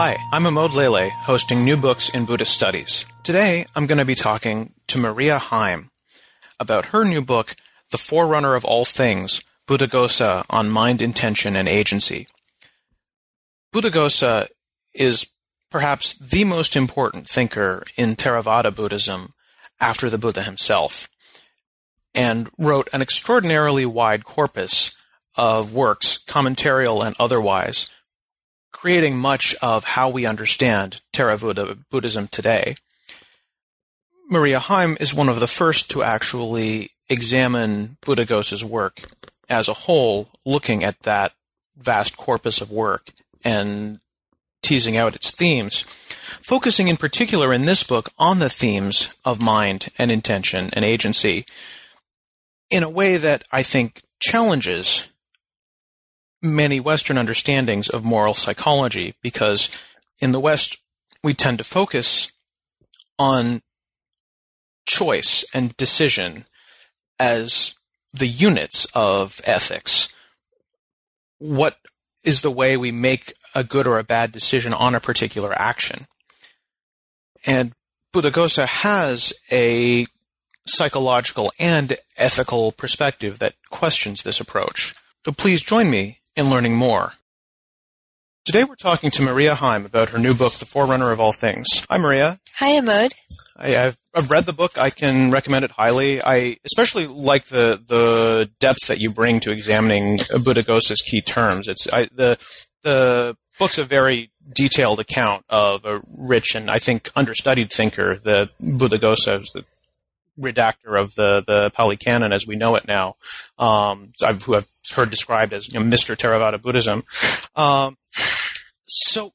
Hi, I'm Amod Lele, hosting New Books in Buddhist Studies. Today, I'm going to be talking to Maria Heim about her new book, The Forerunner of All Things, Buddhaghosa on Mind, Intention, and Agency. Buddhaghosa is perhaps the most important thinker in Theravada Buddhism after the Buddha himself, and wrote an extraordinarily wide corpus of works, commentarial and otherwise, creating much of how we understand Theravada Buddhism today. Maria Heim is one of the first to actually examine Buddhaghosa's work as a whole, looking at that vast corpus of work and teasing out its themes, focusing in particular in this book on the themes of mind and intention and agency in a way that I think challenges many Western understandings of moral psychology because in the West, we tend to focus on choice and decision as the units of ethics. What is the way we make a good or a bad decision on a particular action? And Buddhaghosa has a psychological and ethical perspective that questions this approach. So please join me in learning more. Today we're talking to Maria Heim about her new book, The Forerunner of All Things. Hi, Maria. Hi, Amod. I, have I've read the book. I can recommend it highly. I especially like the the depth that you bring to examining Buddhaghosa's key terms. It's I, the the book's a very detailed account of a rich and I think understudied thinker, the Buddhaghosa, the redactor of the the Pali Canon as we know it now, um, I've, who I've heard described as you know, Mr. Theravada Buddhism. Um, so,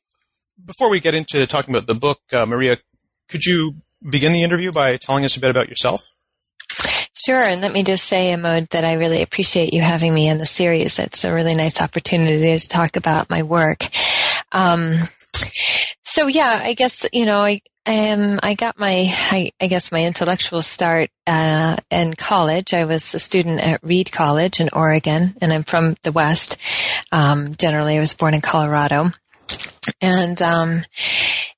before we get into talking about the book, uh, Maria, could you begin the interview by telling us a bit about yourself? Sure, and let me just say, Amod, that I really appreciate you having me in the series. It's a really nice opportunity to talk about my work. Um, so yeah, I guess you know I um, I got my, I, I, guess my intellectual start uh, in college. I was a student at Reed College in Oregon, and I'm from the West. Um, generally, I was born in Colorado, and um,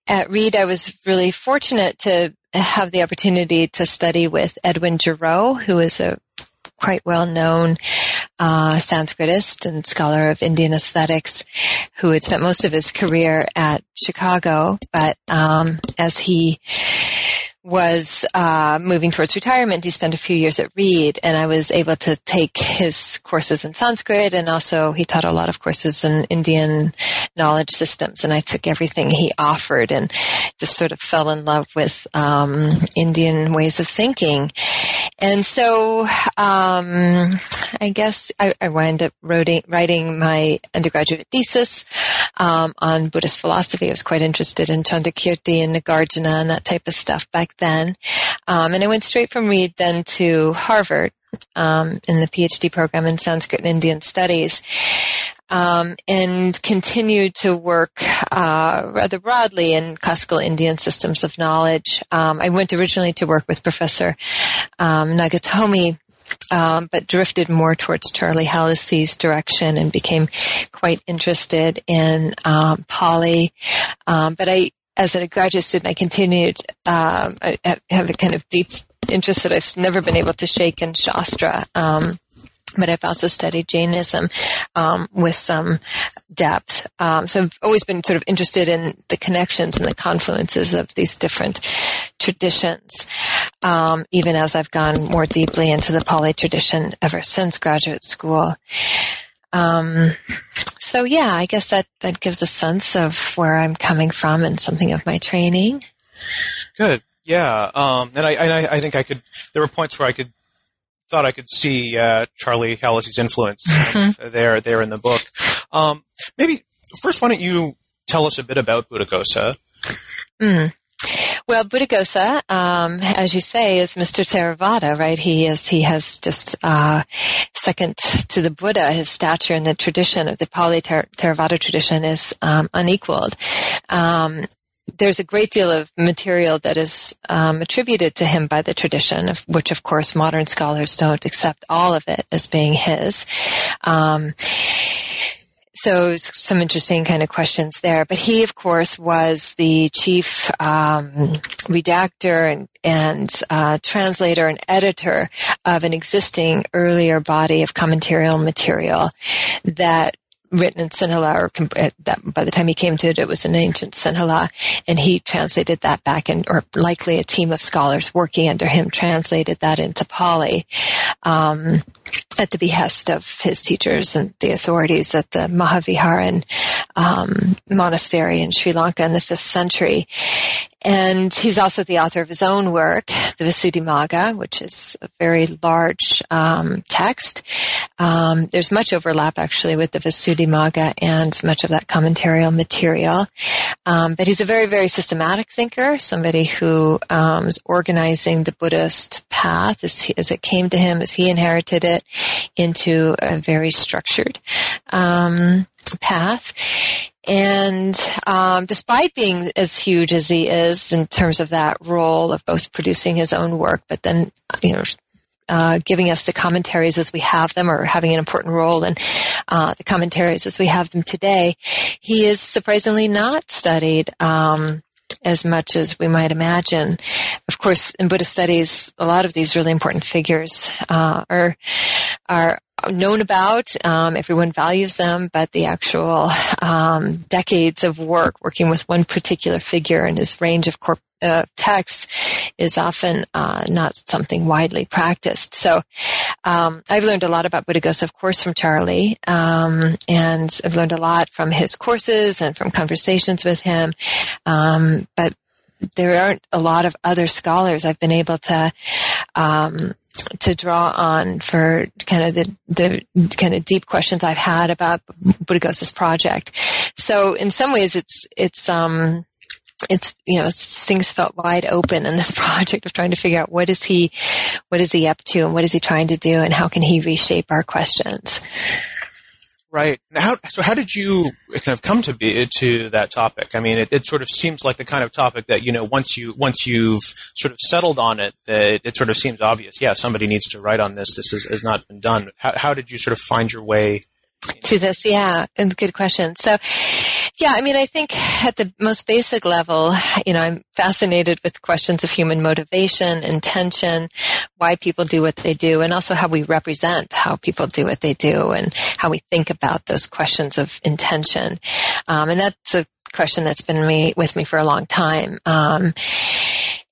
at Reed, I was really fortunate to have the opportunity to study with Edwin Gerow, who is a quite well known uh, Sanskritist and scholar of Indian aesthetics who had spent most of his career at Chicago, but um, as he was uh, moving towards retirement, he spent a few years at Reed, and I was able to take his courses in Sanskrit, and also he taught a lot of courses in Indian knowledge systems, and I took everything he offered and just sort of fell in love with um, Indian ways of thinking. And so, um, I guess I, I wound up writing, writing my undergraduate thesis um, on Buddhist philosophy. I was quite interested in Chandrakirti and Nagarjuna and that type of stuff back then. Um, and I went straight from Reed then to Harvard um, in the PhD program in Sanskrit and Indian Studies. Um, and continued to work uh, rather broadly in classical Indian systems of knowledge. Um, I went originally to work with Professor um, Nagatomi um, but drifted more towards Charlie Hallisey's direction and became quite interested in um, Pali. Um, but I, as a graduate student, I continued. Um, I have a kind of deep interest that I've never been able to shake in Shastra. Um, but I've also studied Jainism um, with some depth. Um, so I've always been sort of interested in the connections and the confluences of these different traditions um, even as I've gone more deeply into the Pali tradition ever since graduate school. Um, so yeah, I guess that, that gives a sense of where I'm coming from and something of my training. Good. Yeah. Um, and I, and I, I, think I could, there were points where I could, thought I could see, uh, Charlie Hallisey's influence mm-hmm. there, there in the book. Um, maybe first, why don't you tell us a bit about Buddhaghosa. Mm. Well, Buddhaghosa, um, as you say, is Mr. Theravada, right? He is, he has just, uh, second to the Buddha, his stature in the tradition of the Pali Theravada tradition is, um, unequaled. Um, there's a great deal of material that is um, attributed to him by the tradition, of which, of course, modern scholars don't accept all of it as being his. Um, so some interesting kind of questions there. But he, of course, was the chief um, redactor and, and uh, translator and editor of an existing earlier body of commentarial material that written in Sinhala, or that by the time he came to it, it was an ancient Sinhala, and he translated that back and or likely a team of scholars working under him translated that into Pali. Um, at the behest of his teachers and the authorities at the Mahaviharan um, monastery in Sri Lanka in the fifth century. And he's also the author of his own work, the Visuddhimagga, which is a very large um, text. Um, there's much overlap actually with the Visuddhimagga and much of that commentarial material. Um, but he's a very, very systematic thinker, somebody who um, is organizing the Buddhist path as, he, as, it came to him, as he inherited it, into a very structured um, path. And um, despite being as huge as he is in terms of that role of both producing his own work, but then you know uh, giving us the commentaries as we have them, or having an important role in uh, the commentaries as we have them today, he is surprisingly not studied. Um, as much as we might imagine. Of course, in Buddhist studies, a lot of these really important figures uh, are are known about. Um, everyone values them, but the actual um, decades of work working with one particular figure and his range of corp- uh, texts is often uh, not something widely practiced. So um, I've learned a lot about Buddhaghosa, of course, from Charlie, um, and I've learned a lot from his courses and from conversations with him. Um, but there aren't a lot of other scholars I've been able to um, to draw on for kind of the, the kind of deep questions I've had about Buddhaghosa's project. So in some ways, it's it's um it's you know things felt wide open in this project of trying to figure out what is he what is he up to and what is he trying to do and how can he reshape our questions. Right. How, so how did you kind of come to be to that topic? I mean, it, it, sort of seems like the kind of topic that you know once you once you've sort of settled on it, that it sort of seems obvious. Yeah, somebody needs to write on this. This is, has not been done. How, how did you sort of find your way to this? Yeah, good question. So, yeah, I mean, I think at the most basic level, you know, I'm fascinated with questions of human motivation, intention, why people do what they do, and also how we represent how people do what they do and how we think about those questions of intention. Um, and that's a question that's been me, with me for a long time. Um,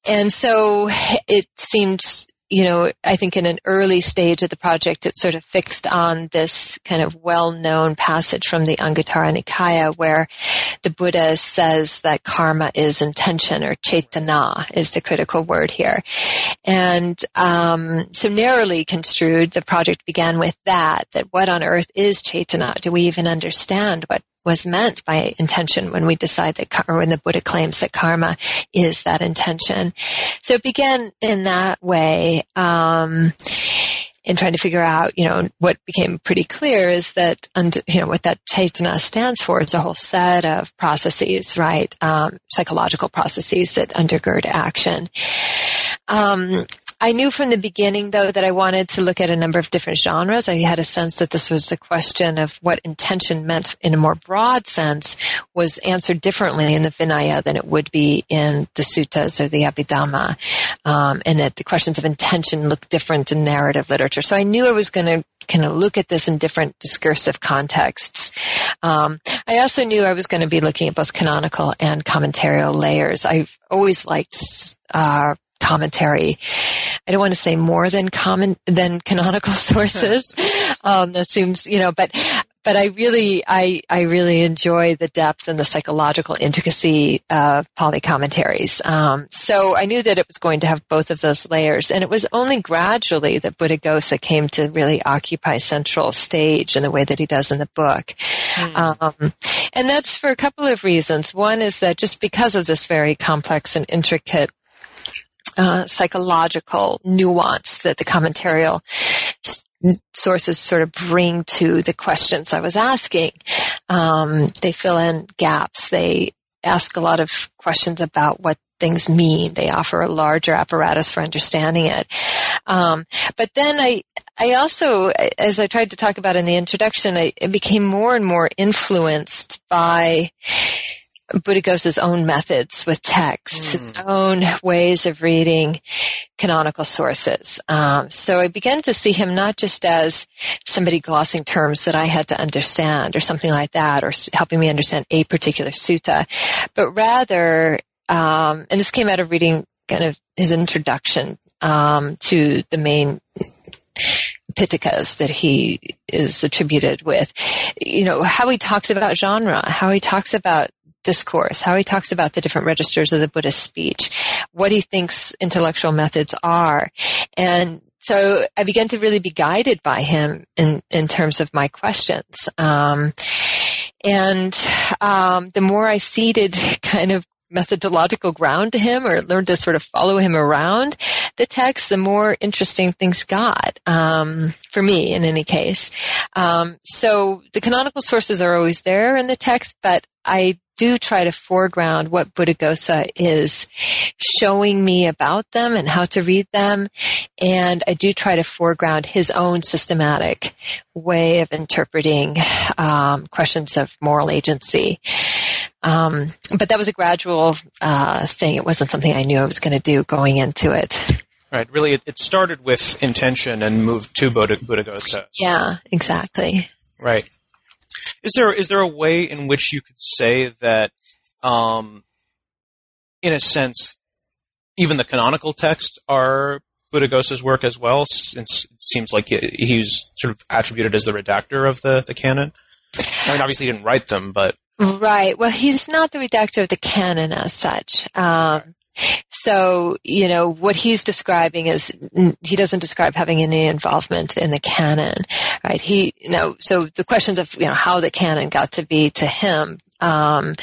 and so it seems you know, I think in an early stage of the project, it sort of fixed on this kind of well-known passage from the Anguttara Nikaya where the Buddha says that karma is intention or cetana is the critical word here. And um, so narrowly construed, the project began with that, that what on earth is cetana? Do we even understand what was meant by intention when we decide that, or when the Buddha claims that karma is that intention. So it began in that way. Um, in trying to figure out, you know, what became pretty clear is that, you know, what that cetana stands for is a whole set of processes, right? Um, psychological processes that undergird action. Um, I knew from the beginning, though, that I wanted to look at a number of different genres. I had a sense that this was a question of what intention meant in a more broad sense was answered differently in the Vinaya than it would be in the suttas or the Abhidhamma, um, and that the questions of intention look different in narrative literature. So I knew I was going to kind of look at this in different discursive contexts. Um, I also knew I was going to be looking at both canonical and commentarial layers. I've always liked uh, commentary. I don't want to say more than common than canonical sources. um, that seems, you know, but but I really, I, I really enjoy the depth and the psychological intricacy of Pali commentaries. Um, so I knew that it was going to have both of those layers, and it was only gradually that Buddhaghosa came to really occupy central stage in the way that he does in the book. Mm. Um, and that's for a couple of reasons. One is that just because of this very complex and intricate uh, psychological nuance that the commentarial sources sort of bring to the questions I was asking. Um, they fill in gaps. They ask a lot of questions about what things mean. They offer a larger apparatus for understanding it. Um, but then I, I also, as I tried to talk about in the introduction, I, I became more and more influenced by Buddhaghosa's own methods with texts, mm. his own ways of reading canonical sources. Um, so I began to see him not just as somebody glossing terms that I had to understand or something like that, or helping me understand a particular sutta, but rather, um, and this came out of reading kind of his introduction um, to the main Pitakas that he is attributed with. You know, how he talks about genre, how he talks about discourse, how he talks about the different registers of the Buddhist speech, what he thinks intellectual methods are. And so I began to really be guided by him in, in terms of my questions. Um, and um, the more I ceded kind of methodological ground to him or learned to sort of follow him around the text, the more interesting things got, um, for me in any case. Um, so the canonical sources are always there in the text, but I do try to foreground what Buddhaghosa is showing me about them and how to read them. And I do try to foreground his own systematic way of interpreting um, questions of moral agency. Um, but that was a gradual uh, thing. It wasn't something I knew I was going to do going into it. Right. Really, it, it, started with intention and moved to Buddha, Buddhaghosa. Yeah, exactly. Right. Is there is there a way in which you could say that, um, in a sense, even the canonical texts are Buddhaghosa's work as well? Since it seems like he's sort of attributed as the redactor of the the canon. I mean, obviously, he didn't write them, but right. Well, he's not the redactor of the canon as such. Um, so, you know, what he's describing is he doesn't describe having any involvement in the canon, right? He, you know, so the questions of, you know, how the canon got to be to him, um,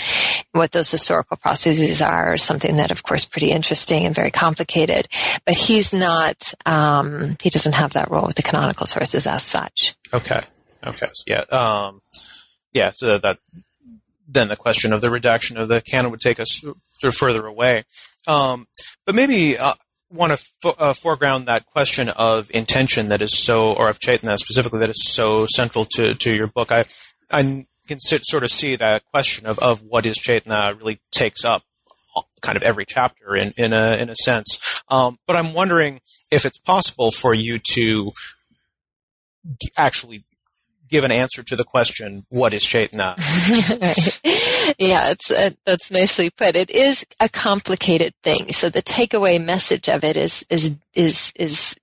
what those historical processes are is something that, of course, pretty interesting and very complicated. But he's not, um, he doesn't have that role with the canonical sources as such. Okay. Okay. Yeah. Um, yeah. So that, then the question of the redaction of the canon would take us sort of further away. Um, but maybe uh, want to uh, foreground that question of intention that is so, or of Cetana specifically, that is so central to, to your book. I, I can sit, sort of see that question of, of what is Cetana really takes up kind of every chapter in, in a, in a sense. Um, but I'm wondering if it's possible for you to actually give an answer to the question, what is Cetana? yeah, it's, uh, that's nicely put. It is a complicated thing. So the takeaway message of it is, is, is, is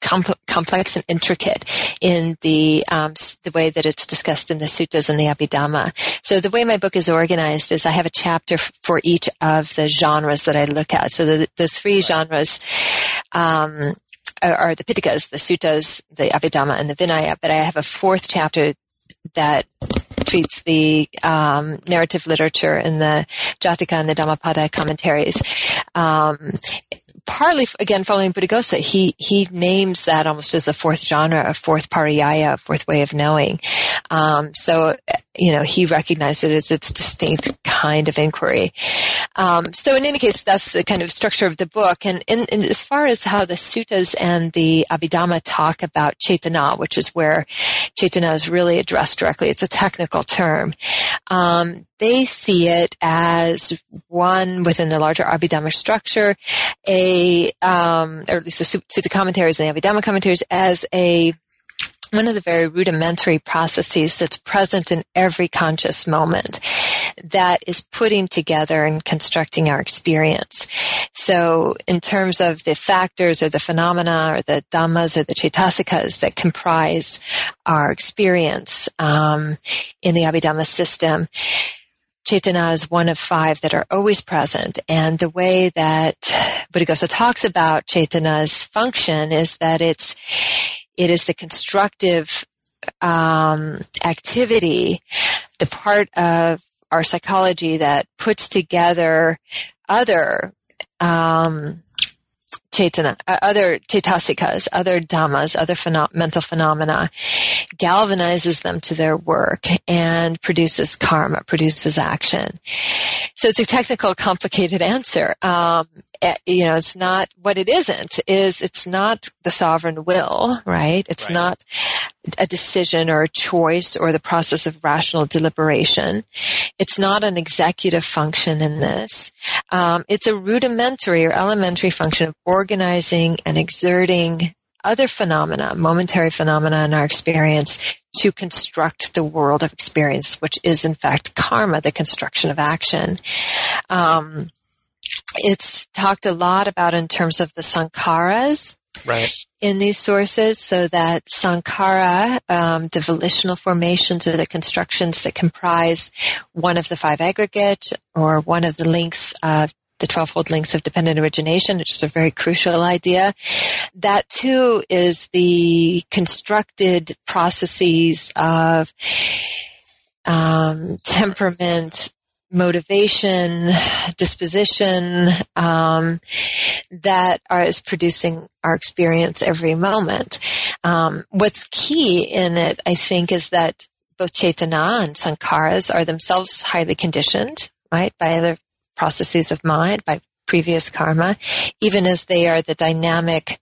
complex and intricate in the um, the way that it's discussed in the suttas and the Abhidhamma. So the way my book is organized is I have a chapter f- for each of the genres that I look at. So the the three genres um, are the Pitakas, the Suttas, the Abhidhamma, and the Vinaya. But I have a fourth chapter that treats the um, narrative literature in the Jataka and the Dhammapada commentaries. Um, partly again following Buddhaghosa, he he names that almost as a fourth genre, a fourth pariyaya, fourth way of knowing. Um, so you know he recognized it as its distinct kind of inquiry. Um, so in any case, that's the kind of structure of the book. And, as far as how the suttas and the Abhidhamma talk about Cetana, which is where Cetana is really addressed directly, it's a technical term. Um, they see it as one within the larger Abhidhamma structure, a um, or at least the Sutta commentaries and the Abhidhamma commentaries as a one of the very rudimentary processes that's present in every conscious moment that is putting together and constructing our experience. So in terms of the factors or the phenomena or the dhammas or the cetasikas that comprise our experience, um, in the Abhidhamma system, Cetana is one of five that are always present. And the way that Buddhaghosa talks about Cetana's function is that it's, it is the constructive um, activity, the part of our psychology that puts together other um, Cetana, uh, other Cetasikas, other Dhammas, other mental phenomena, galvanizes them to their work and produces karma, produces action. So it's a technical, complicated answer. Um, eh, you know, it's not what it isn't. Is it's not the sovereign will, right? It's right. not a decision or a choice or the process of rational deliberation. It's not an executive function in this. Um, it's a rudimentary or elementary function of organizing and exerting other phenomena, momentary phenomena in our experience to construct the world of experience, which is in fact karma, the construction of action. Um, it's talked a lot about in terms of the sankharas. Right in these sources so that sankhara, um, the volitional formations or the constructions that comprise one of the five aggregates or one of the links of the 12-fold links of dependent origination, which is a very crucial idea. That too is the constructed processes of um, temperament, motivation, disposition, um, that are, is producing our experience every moment. Um, what's key in it, I think, is that both Cetana and Sankharas are themselves highly conditioned, right, by the processes of mind, by previous karma, even as they are the dynamic,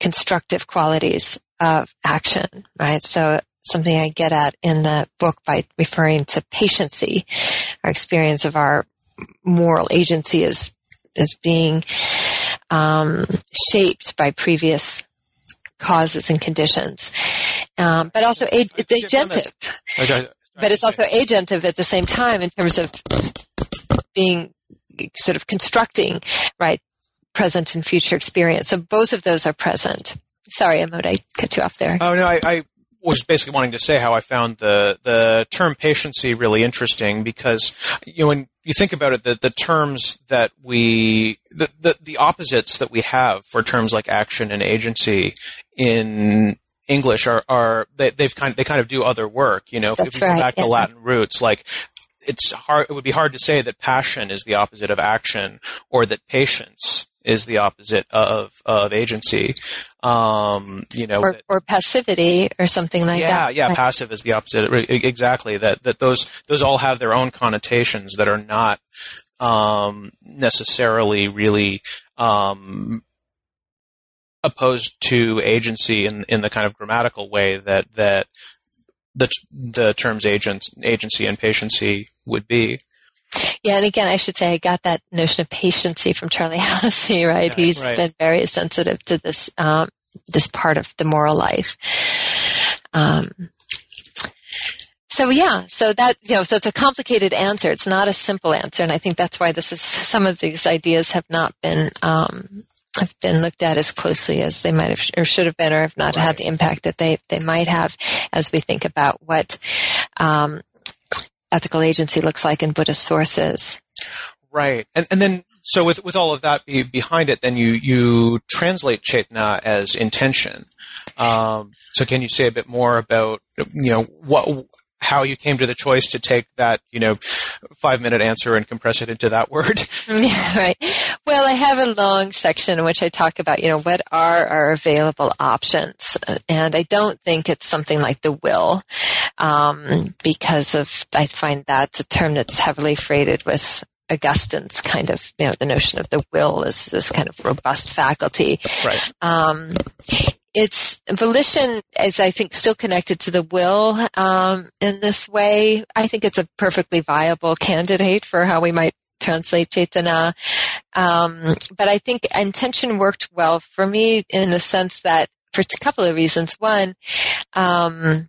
constructive qualities of action, right? So something I get at in the book by referring to patiency, our experience of our moral agency is is being um, shaped by previous causes and conditions. Um, but also ag- it's agentive. But it's also agentive at the same time in terms of being sort of constructing, right, present and future experience. So both of those are present. Sorry, Amod, I cut you off there. Oh no, I, I was basically wanting to say how I found the the term patiency really interesting because you know when you think about it, the the terms that we the, the the opposites that we have for terms like action and agency in English are are they, have kind of, they kind of do other work. You know, if, if we right, go back yeah. to Latin roots, like it's hard. It would be hard to say that passion is the opposite of action, or that patience is the opposite of of agency. Um, you know, or, or, passivity or something like yeah, that. Yeah, yeah, passive is the opposite. Exactly. That that those those all have their own connotations that are not um, necessarily really um, opposed to agency in in the kind of grammatical way that that the the terms agents agency and patiency would be. Yeah, and again, I should say I got that notion of patiency from Charlie Hallisey, right? Yeah, He's right. been very sensitive to this um, this part of the moral life. Um, so yeah, so that you know, so it's a complicated answer. It's not a simple answer, and I think that's why this is some of these ideas have not been um, have been looked at as closely as they might have or should have been, or have not right. had the impact that they they might have as we think about what um, ethical agency looks like in Buddhist sources. Right, and and then so with with all of that be, behind it, then you you translate Cetana as intention. Um, so can you say a bit more about you know what how you came to the choice to take that you know five minute answer and compress it into that word? Yeah, right. Well, I have a long section in which I talk about you know what are our available options, and I don't think it's something like the will. Um, because of, I find that's a term that's heavily freighted with Augustine's kind of, you know, the notion of the will is this kind of robust faculty. Right. Um, it's volition is, I think, still connected to the will um, in this way. I think it's a perfectly viable candidate for how we might translate Cetana. Um, but I think intention worked well for me in the sense that, for a couple of reasons. One, um,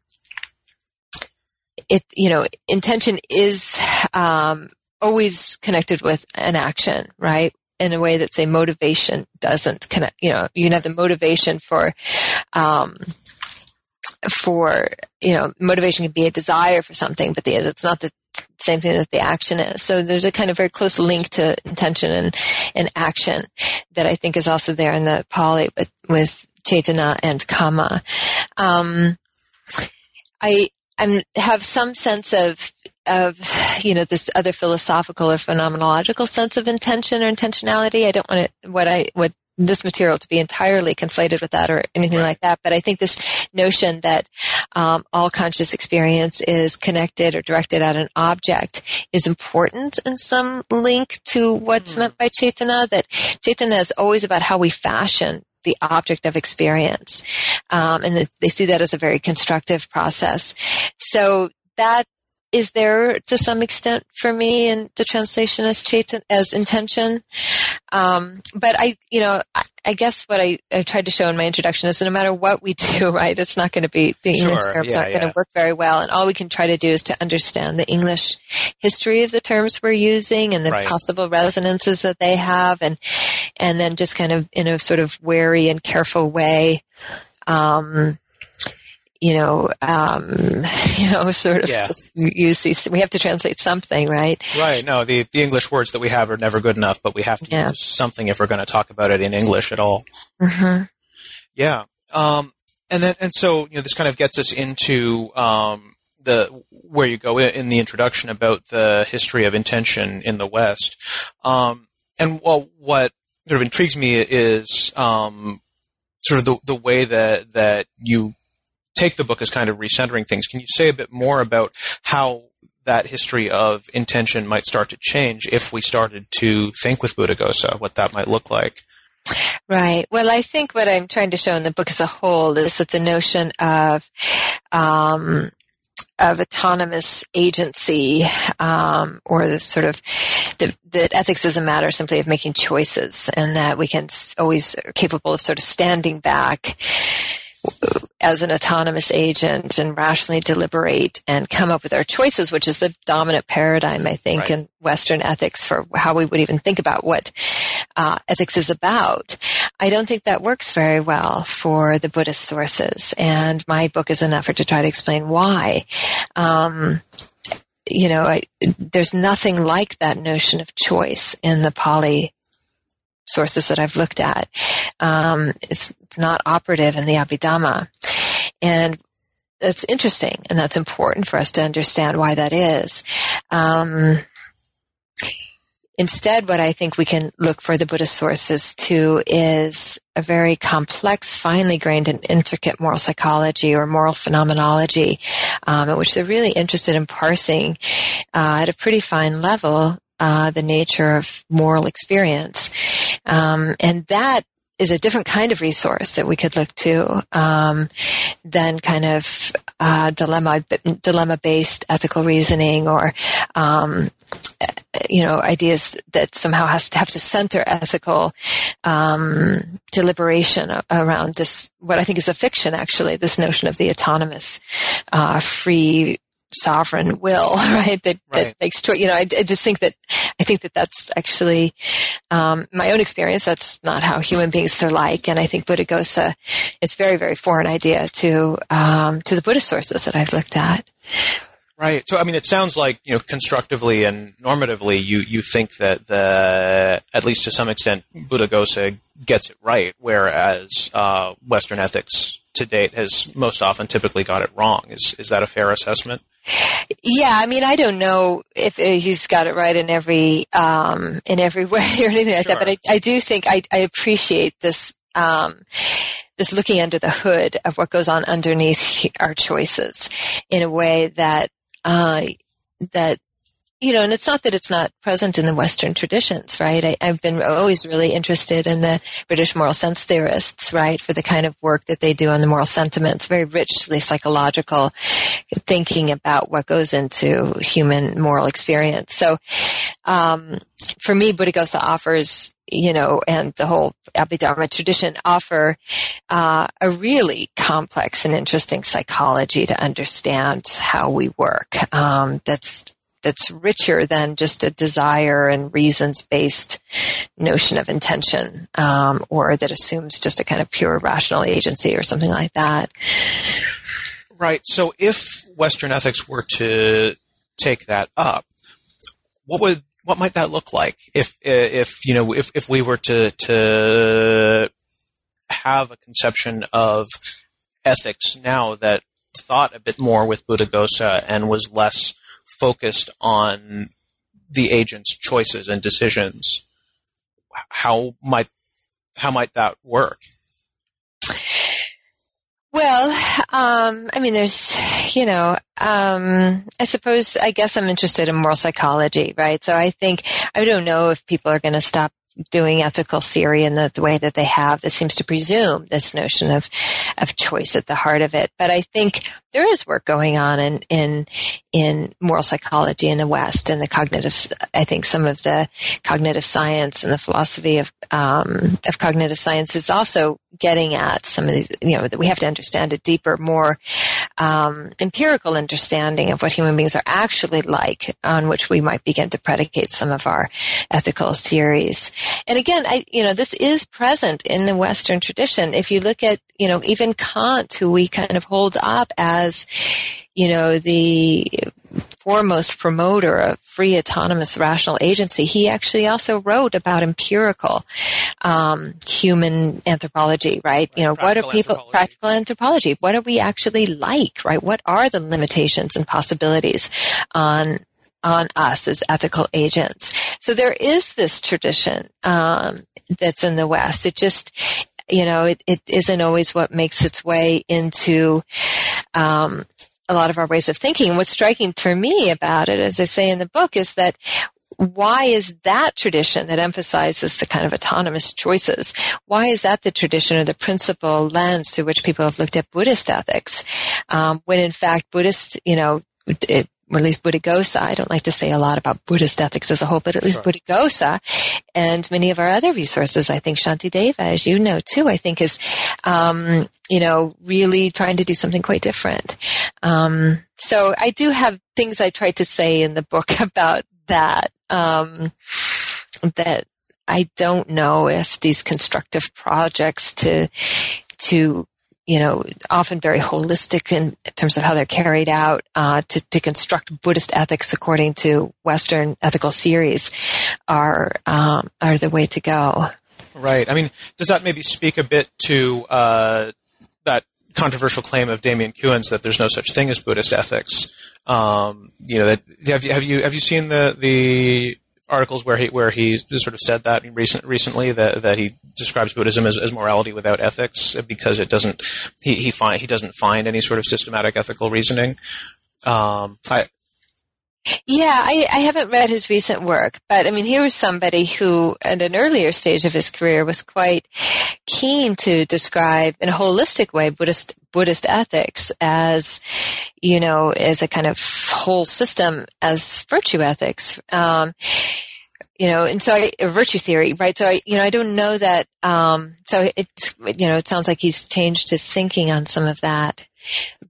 it you know intention is um, always connected with an action, right? In a way that say motivation doesn't connect. You know, you can have the motivation for um, for you know motivation can be a desire for something, but the, it's not the same thing that the action is. So there's a kind of very close link to intention and, and action that I think is also there in the Pali with, with Cetana and Kamma. Um, I I have some sense of of you know this other philosophical or phenomenological sense of intention or intentionality. I don't want to what I what this material to be entirely conflated with that or anything right. like that. But I think this notion that um, all conscious experience is connected or directed at an object is important in some link to what's mm. meant by Cetana. That Cetana is always about how we fashion the object of experience. Um, and they see that as a very constructive process. So that is there to some extent for me in the translation as chaitan, as intention. Um, but I, you know, I, I guess what I, I, tried to show in my introduction is that no matter what we do, right, it's not going to be, the English sure, terms yeah, aren't yeah. going to work very well. And all we can try to do is to understand the English history of the terms we're using and the right. possible resonances that they have and, and then just kind of in a sort of wary and careful way, um, you know, um, you know, sort of yeah. use these. We have to translate something, right? Right. No, the the English words that we have are never good enough, but we have to yeah. use something if we're going to talk about it in English at all. Mm-hmm. Yeah. Um, and then and so you know, this kind of gets us into um, the where you go in the introduction about the history of intention in the West. Um, and well, what sort of intrigues me is um, sort of the the way that that you take the book as kind of recentering things. Can you say a bit more about how that history of intention might start to change if we started to think with Buddhaghosa, what that might look like? Right. Well, I think what I'm trying to show in the book as a whole is that the notion of um, of autonomous agency, um, or the sort of that ethics is a matter simply of making choices, and that we can always capable of sort of standing back as an autonomous agent and rationally deliberate and come up with our choices, which is the dominant paradigm, I think, right. in Western ethics for how we would even think about what uh, ethics is about. I don't think that works very well for the Buddhist sources, and my book is an effort to try to explain why. Um, you know, I, there's nothing like that notion of choice in the Pali sources that I've looked at. Um, it's, it's not operative in the Abhidhamma. And it's interesting, and that's important for us to understand why that is. Um, instead, what I think we can look for the Buddhist sources to is a very complex, finely grained, and intricate moral psychology or moral phenomenology, um, in which they're really interested in parsing uh, at a pretty fine level uh, the nature of moral experience. Um, and that is a different kind of resource that we could look to um, than kind of uh, dilemma dilemma based ethical reasoning or um, you know ideas that somehow has to have to center ethical um, deliberation around this what I think is a fiction actually this notion of the autonomous uh, free sovereign will, right? That, right. that makes choice. You know, I, I, just think that I think that that's actually um, my own experience. That's not how human beings are like, and I think Buddhaghosa is a very, very foreign idea to um, to the Buddhist sources that I've looked at. Right. So, I mean, it sounds like you know, constructively and normatively, you you think that the at least to some extent, Buddhaghosa gets it right, whereas uh, Western ethics to date has most often typically got it wrong. Is is that a fair assessment? Yeah, I mean, I don't know if he's got it right in every um, in every way or anything like sure. that, but I, I do think I, I appreciate this um, this looking under the hood of what goes on underneath our choices in a way that uh, that you know, and it's not that it's not present in the Western traditions, right? I, have been always really interested in the British moral sense theorists, right, for the kind of work that they do on the moral sentiments, very richly psychological thinking about what goes into human moral experience. So, um, for me, Buddhaghosa offers, you know, and the whole Abhidharma tradition offer uh, a really complex and interesting psychology to understand how we work. Um, that's that's richer than just a desire and reasons based notion of intention, um, or that assumes just a kind of pure rational agency or something like that. Right. So if Western ethics were to take that up, what would what might that look like if if you know if if we were to to have a conception of ethics now that thought a bit more with Buddhaghosa and was less focused on the agent's choices and decisions. How might how might that work? Well, um, I mean, there's, you know, um, I suppose, I guess I'm interested in moral psychology, right? So I think, I don't know if people are going to stop doing ethical theory in the, the, way that they have that seems to presume this notion of of choice at the heart of it. But I think there is work going on in in in moral psychology in the West and the cognitive. I think some of the cognitive science and the philosophy of um, of cognitive science is also getting at some of these. You know that we have to understand it deeper, more um, empirical understanding of what human beings are actually like, on which we might begin to predicate some of our ethical theories. And again, I, you know, this is present in the Western tradition. If you look at, you know, even Kant, who we kind of hold up as, you know, the foremost promoter of free, autonomous, rational agency, he actually also wrote about empirical um, human anthropology, right? You know, what are people, practical anthropology? What are we actually like, right? What are the limitations and possibilities on on us as ethical agents? So there is this tradition um, that's in the West. It just, you know, it, it isn't always what makes its way into um, a lot of our ways of thinking. What's striking for me about it, as I say in the book, is that why is that tradition that emphasizes the kind of autonomous choices? Why is that the tradition or the principal lens through which people have looked at Buddhist ethics? Um, when in fact, Buddhist, you know, it, or at least Buddhaghosa. I don't like to say a lot about Buddhist ethics as a whole, but at least sure. Buddhaghosa and many of our other resources, I think Shanti Deva, as you know too, I think is, um, you know, really trying to do something quite different. Um, so I do have things I try to say in the book about that, um, that I don't know if these constructive projects to, to you know, often very holistic in terms of how they're carried out uh, to, to construct Buddhist ethics according to Western ethical theories are um, are the way to go. Right. I mean, does that maybe speak a bit to uh, that controversial claim of Damien Keown's that there's no such thing as Buddhist ethics? Um, you know, that have you have you have you seen the the articles where he where he sort of said that recent, recently that that he describes Buddhism as, as morality without ethics because it doesn't he he find he doesn't find any sort of systematic ethical reasoning. Um, I, yeah, I, I haven't read his recent work, but I mean, he was somebody who, at an earlier stage of his career, was quite keen to describe in a holistic way Buddhist Buddhist ethics as, you know, as a kind of whole system as virtue ethics. Um, you know, and so I, virtue theory, right? So I, you know, I don't know that. Um, so it's, you know, it sounds like he's changed his thinking on some of that.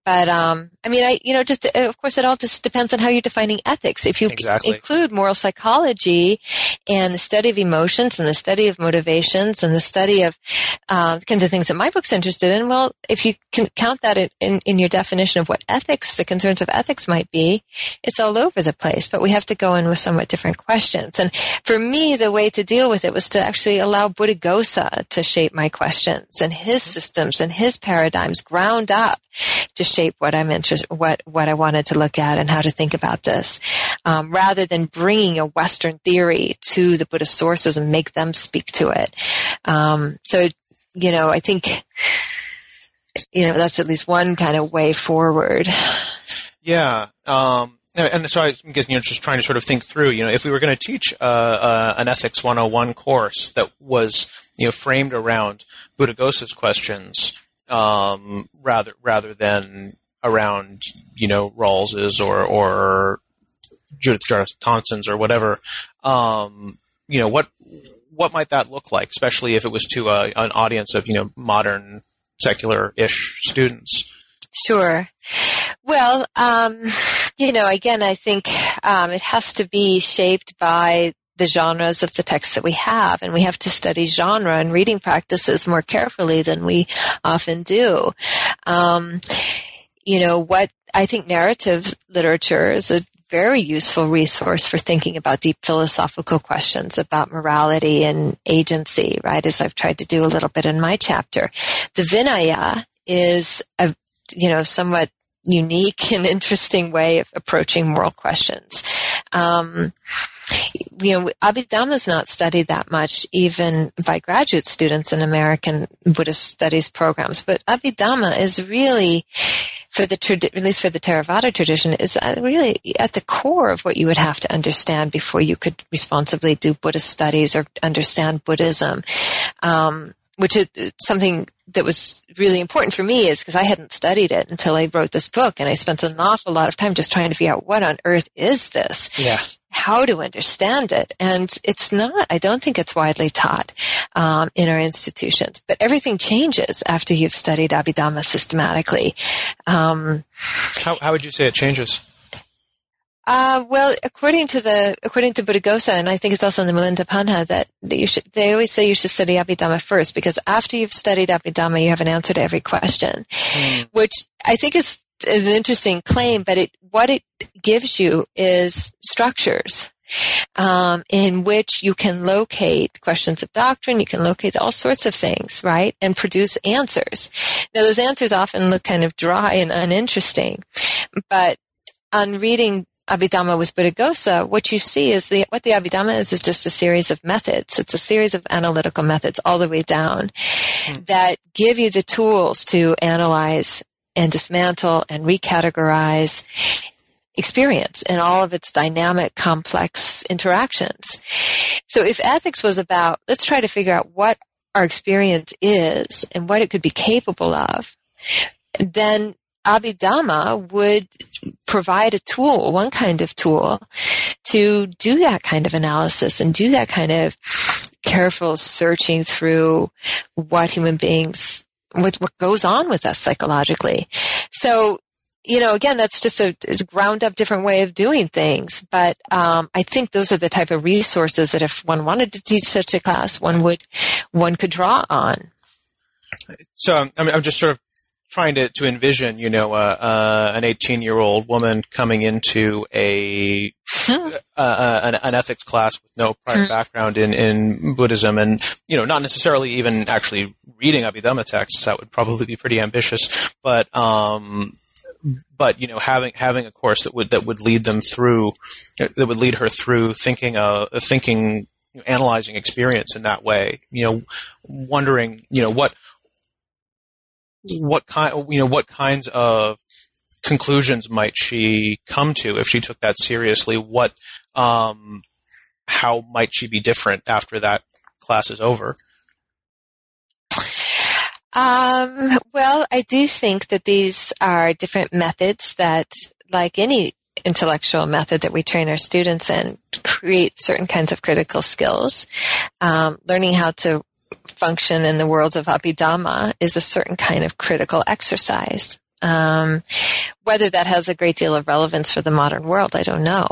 But um, I mean, I you know, just uh, of course, it all just depends on how you're defining ethics. If you exactly. include moral psychology and the study of emotions and the study of motivations and the study of uh, kinds of things that my book's interested in, well, if you can count that in, in your definition of what ethics, the concerns of ethics might be, it's all over the place. But we have to go in with somewhat different questions. And for me, the way to deal with it was to actually allow Buddhaghosa to shape my questions and his systems and his paradigms ground up to shape what I'm interested, what, what I wanted to look at and how to think about this. Um, rather than bringing a Western theory to the Buddhist sources and make them speak to it. Um, so, you know, I think, you know, that's at least one kind of way forward. Yeah. Um, and so I guess you know, just trying to sort of think through, you know, if we were going to teach uh, uh, an ethics 101 course that was, you know, framed around Buddhaghosa's questions, um, rather rather than around you know Rawls's or or Judith Jarvis Thomson's or whatever. Um, you know what what might that look like, especially if it was to a, an audience of you know modern secular-ish students? Sure. Well, um, you know, again, I think um, it has to be shaped by the genres of the texts that we have, and we have to study genre and reading practices more carefully than we often do. Um, you know, what I think narrative literature is a very useful resource for thinking about deep philosophical questions about morality and agency, right? As I've tried to do a little bit in my chapter. The Vinaya is a, you know, somewhat unique and interesting way of approaching moral questions. Um, you know, Abhidhamma is not studied that much even by graduate students in American Buddhist studies programs, but Abhidhamma is really for the at least for the Theravada tradition is uh, really at the core of what you would have to understand before you could responsibly do Buddhist studies or understand Buddhism. Um, which is something that was really important for me is because I hadn't studied it until I wrote this book and I spent an awful lot of time just trying to figure out what on earth is this? Yeah. How to understand it. And it's not, I don't think it's widely taught um, in our institutions, but everything changes after you've studied Abhidhamma systematically. Um, how, how would you say it changes? Uh, well, according to the according to Buddhaghosa, and I think it's also in the Milinda Panha that, that you should. They always say you should study Abhidhamma first because after you've studied Abhidhamma, you have an answer to every question, mm. which I think is is an interesting claim. But it what it gives you is structures um, in which you can locate questions of doctrine, you can locate all sorts of things, right, and produce answers. Now, those answers often look kind of dry and uninteresting, but on reading Abhidhamma with Buddhaghosa, what you see is the, what the Abhidhamma is is just a series of methods. It's a series of analytical methods all the way down mm. that give you the tools to analyze and dismantle and recategorize experience and all of its dynamic, complex interactions. So if ethics was about, let's try to figure out what our experience is and what it could be capable of, then Abhidhamma would provide a tool, one kind of tool, to do that kind of analysis and do that kind of careful searching through what human beings, what, what goes on with us psychologically. So, you know, again, that's just a, a ground up different way of doing things. But um, I think those are the type of resources that if one wanted to teach such a class, one would one could draw on. So I mean, I'm just sort of trying to, to envision, you know, uh, uh, an 18 year old woman coming into a uh, uh, an, an, ethics class with no prior hmm. background in, in Buddhism, and you know, not necessarily even actually reading Abhidhamma texts. That would probably be pretty ambitious, but um, but you know, having having a course that would that would lead them through that would lead her through thinking uh thinking analyzing experience in that way. You know, wondering, you know, what what kind, you know, what kinds of conclusions might she come to if she took that seriously? What, um, how might she be different after that class is over? Um, well, I do think that these are different methods that, like any intellectual method that we train our students in, create certain kinds of critical skills. Um, learning how to function in the worlds of Abhidhamma is a certain kind of critical exercise. Um, whether that has a great deal of relevance for the modern world, I don't know.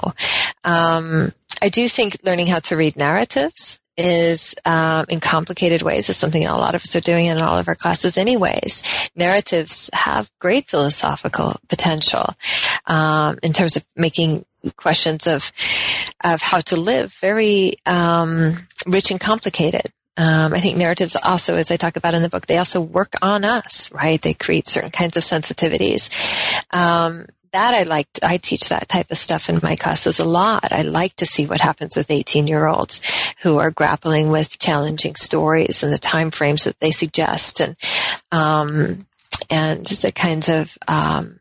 Um, I do think learning how to read narratives is um, in complicated ways is something a lot of us are doing in all of our classes anyways narratives have great philosophical potential um, in terms of making questions of of how to live very um, rich and complicated um, I think narratives also, as I talk about in the book, they also work on us, right? They create certain kinds of sensitivities. Um, that I like, I teach that type of stuff in my classes a lot. I like to see what happens with 18 year olds who are grappling with challenging stories and the time frames that they suggest and, um, and the kinds of, um,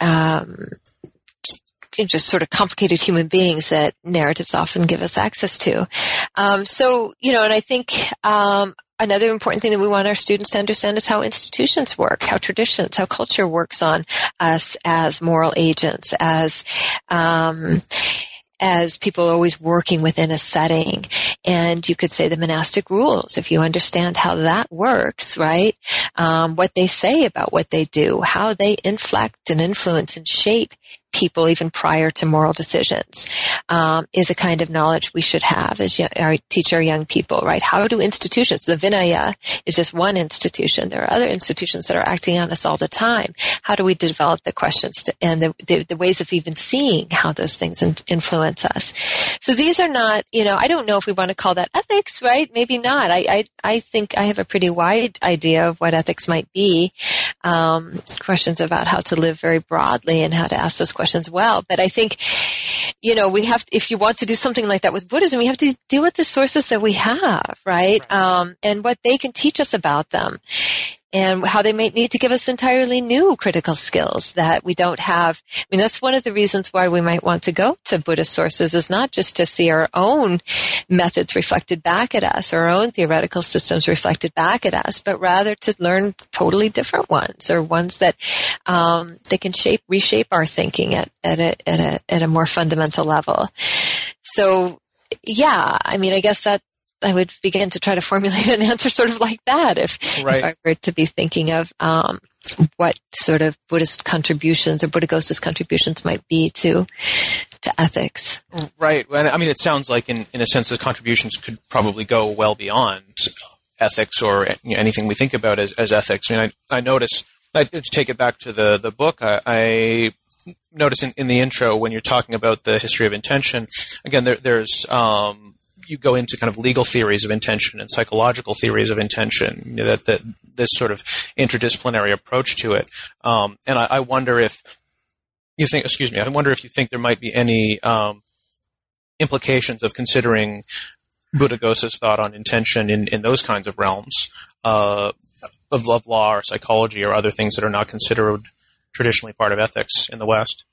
um, just sort of complicated human beings that narratives often give us access to. Um, so, you know, and I think um, another important thing that we want our students to understand is how institutions work, how traditions, how culture works on us as moral agents, as um, as people always working within a setting. And you could say the monastic rules, if you understand how that works, right? Um, what they say about what they do, how they inflect and influence and shape people even prior to moral decisions. um, is a kind of knowledge we should have as young, our, teach our young people, right? How do institutions, the Vinaya is just one institution. There are other institutions that are acting on us all the time. How do we develop the questions to, and the, the, the, ways of even seeing how those things in, influence us? So these are not, you know, I don't know if we want to call that ethics, right? Maybe not. I, I, I think I have a pretty wide idea of what ethics might be. Um, questions about how to live very broadly and how to ask those questions well. But I think, you know, we have, if you want to do something like that with Buddhism, we have to deal with the sources that we have, right? right. Um, and what they can teach us about them and how they might need to give us entirely new critical skills that we don't have. I mean, that's one of the reasons why we might want to go to Buddhist sources is not just to see our own methods reflected back at us, or our own theoretical systems reflected back at us, but rather to learn totally different ones or ones that um, they can shape, reshape our thinking at, at, a, at, a, at a more fundamental level. So, yeah, I mean, I guess that I would begin to try to formulate an answer sort of like that if, right. if I were to be thinking of um, what sort of Buddhist contributions or Buddhaghosa's contributions might be to to ethics. Right. I mean, it sounds like in, in a sense the contributions could probably go well beyond ethics or you know, anything we think about as, as ethics. I mean, I, I notice, I, to take it back to the, the book, I, I notice in, in the intro when you're talking about the history of intention, again, there, there's um, you go into kind of legal theories of intention and psychological theories of intention, you know, that, that this sort of interdisciplinary approach to it. Um, and I, I, wonder if you think, excuse me, I wonder if you think there might be any um, implications of considering Buddhaghosa's thought on intention in, in those kinds of realms uh, of love law or psychology or other things that are not considered traditionally part of ethics in the West.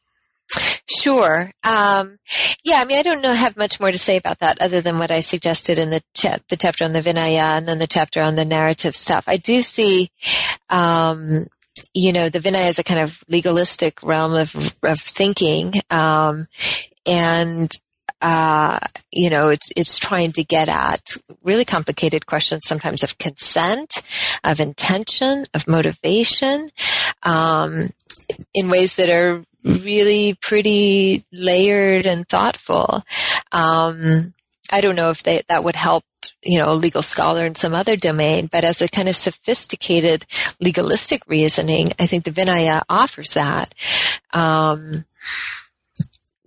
Sure. Um, yeah, I mean, I don't know have much more to say about that other than what I suggested in the the chapter on the Vinaya and then the chapter on the narrative stuff. I do see, um, you know, the Vinaya is a kind of legalistic realm of, of thinking, um, and uh, you know, it's it's trying to get at really complicated questions sometimes of consent, of intention, of motivation, um, in ways that are really pretty layered and thoughtful. Um, I don't know if they, that would help, you know, a legal scholar in some other domain, but as a kind of sophisticated legalistic reasoning, I think the Vinaya offers that. Um,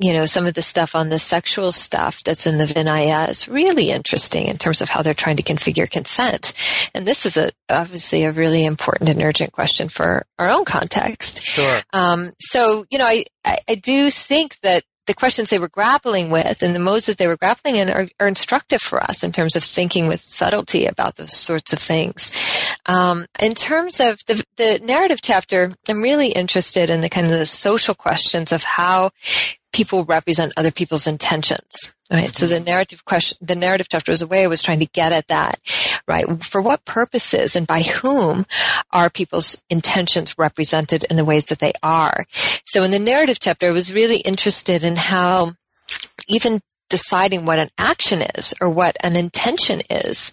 you know, some of the stuff on the sexual stuff that's in the Vinaya is really interesting in terms of how they're trying to configure consent. And this is a, obviously a really important and urgent question for our own context. Sure. Um, so, you know, I, I, I do think that the questions they were grappling with and the modes that they were grappling in are, are, instructive for us in terms of thinking with subtlety about those sorts of things. Um, in terms of the, the narrative chapter, I'm really interested in the kind of the social questions of how people represent other people's intentions. Right. So the narrative question, the narrative chapter was a way I was trying to get at that. Right. For what purposes and by whom are people's intentions represented in the ways that they are? So in the narrative chapter, I was really interested in how even deciding what an action is or what an intention is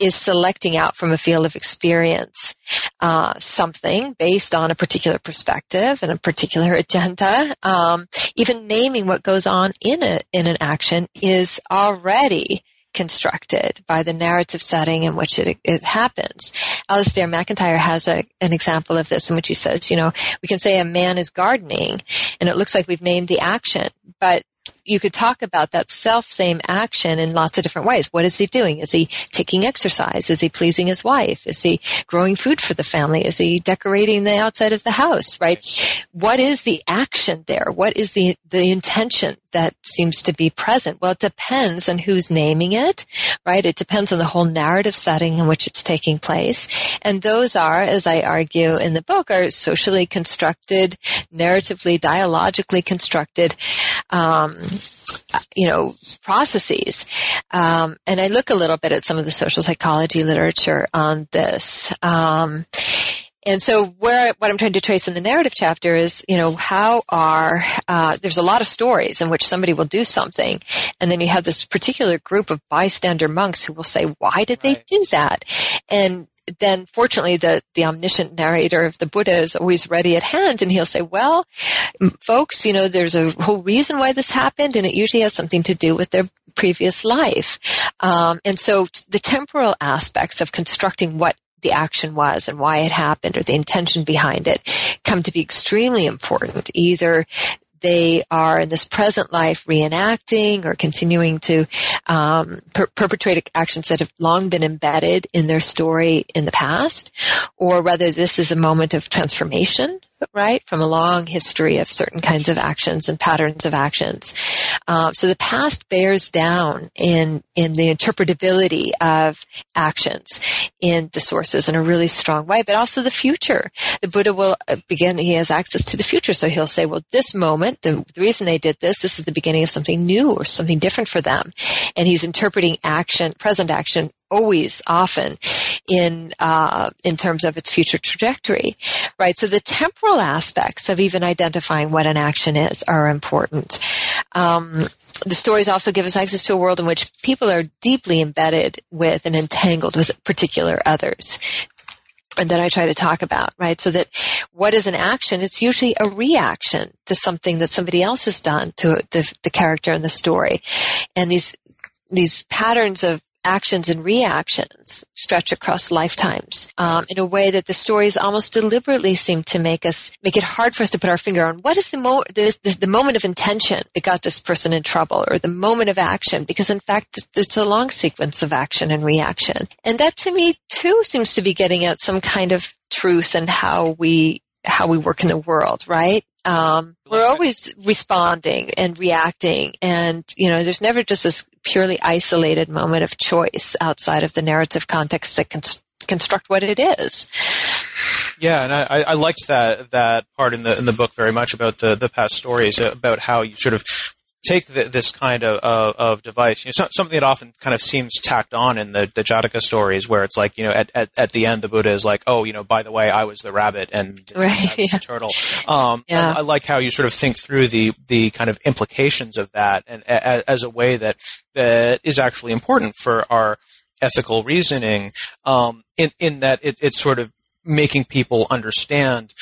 is selecting out from a field of experience uh, something based on a particular perspective and a particular agenda. Um, even naming what goes on in it in an action is already constructed by the narrative setting in which it, it happens. Alasdair MacIntyre has a, an example of this in which he says, you know, we can say a man is gardening and it looks like we've named the action, but you could talk about that self same action in lots of different ways. What is he doing? Is he taking exercise? Is he pleasing his wife? Is he growing food for the family? Is he decorating the outside of the house? Right? What is the action there? What is the the intention that seems to be present? Well, it depends on who's naming it, right? It depends on the whole narrative setting in which it's taking place. And those are, as I argue in the book, are socially constructed, narratively, dialogically constructed um, you know, processes. Um, and I look a little bit at some of the social psychology literature on this. Um, and so where what I'm trying to trace in the narrative chapter is, you know, how are uh, there's a lot of stories in which somebody will do something, and then you have this particular group of bystander monks who will say, "Why did right. they do that?" And then fortunately the, the omniscient narrator of the Buddha is always ready at hand and he'll say, well, folks, you know, there's a whole reason why this happened and it usually has something to do with their previous life. Um, and so the temporal aspects of constructing what the action was and why it happened or the intention behind it come to be extremely important. Either they are in this present life reenacting or continuing to um, per- perpetrate actions that have long been embedded in their story in the past, or whether this is a moment of transformation, right, from a long history of certain kinds of actions and patterns of actions. Um, so the past bears down in in the interpretability of actions in the sources in a really strong way, but also the future. The Buddha will uh, begin. He has access to the future, so he'll say, "Well, this moment, the, the reason they did this, this is the beginning of something new or something different for them," and he's interpreting action, present action, always, often in uh, in terms of its future trajectory, right? So the temporal aspects of even identifying what an action is are important. Um, the stories also give us access to a world in which people are deeply embedded with and entangled with particular others. And that I try to talk about, right? So that what is an action? It's usually a reaction to something that somebody else has done to the, the character in the story. And these, these patterns of actions and reactions stretch across lifetimes um, in a way that the stories almost deliberately seem to make us make it hard for us to put our finger on what is the, mo- the, the, the moment of intention that got this person in trouble or the moment of action because in fact it's a long sequence of action and reaction. And that to me too seems to be getting at some kind of truth and how we how we work in the world right um, we're always responding and reacting, and you know, there's never just this purely isolated moment of choice outside of the narrative context that can construct what it is. Yeah, and I, I liked that that part in the in the book very much about the the past stories about how you sort of take the, this kind of, of, of device, you know, so, something that often kind of seems tacked on in the, the Jataka stories, where it's like, you know, at, at, at the end, the Buddha is like, oh, you know, by the way, I was the rabbit and right, yeah. the turtle. Um, yeah. I, I, like how you sort of think through the, the kind of implications of that and a, as a way that, that is actually important for our ethical reasoning, um, in, in that it, it's sort of making people understand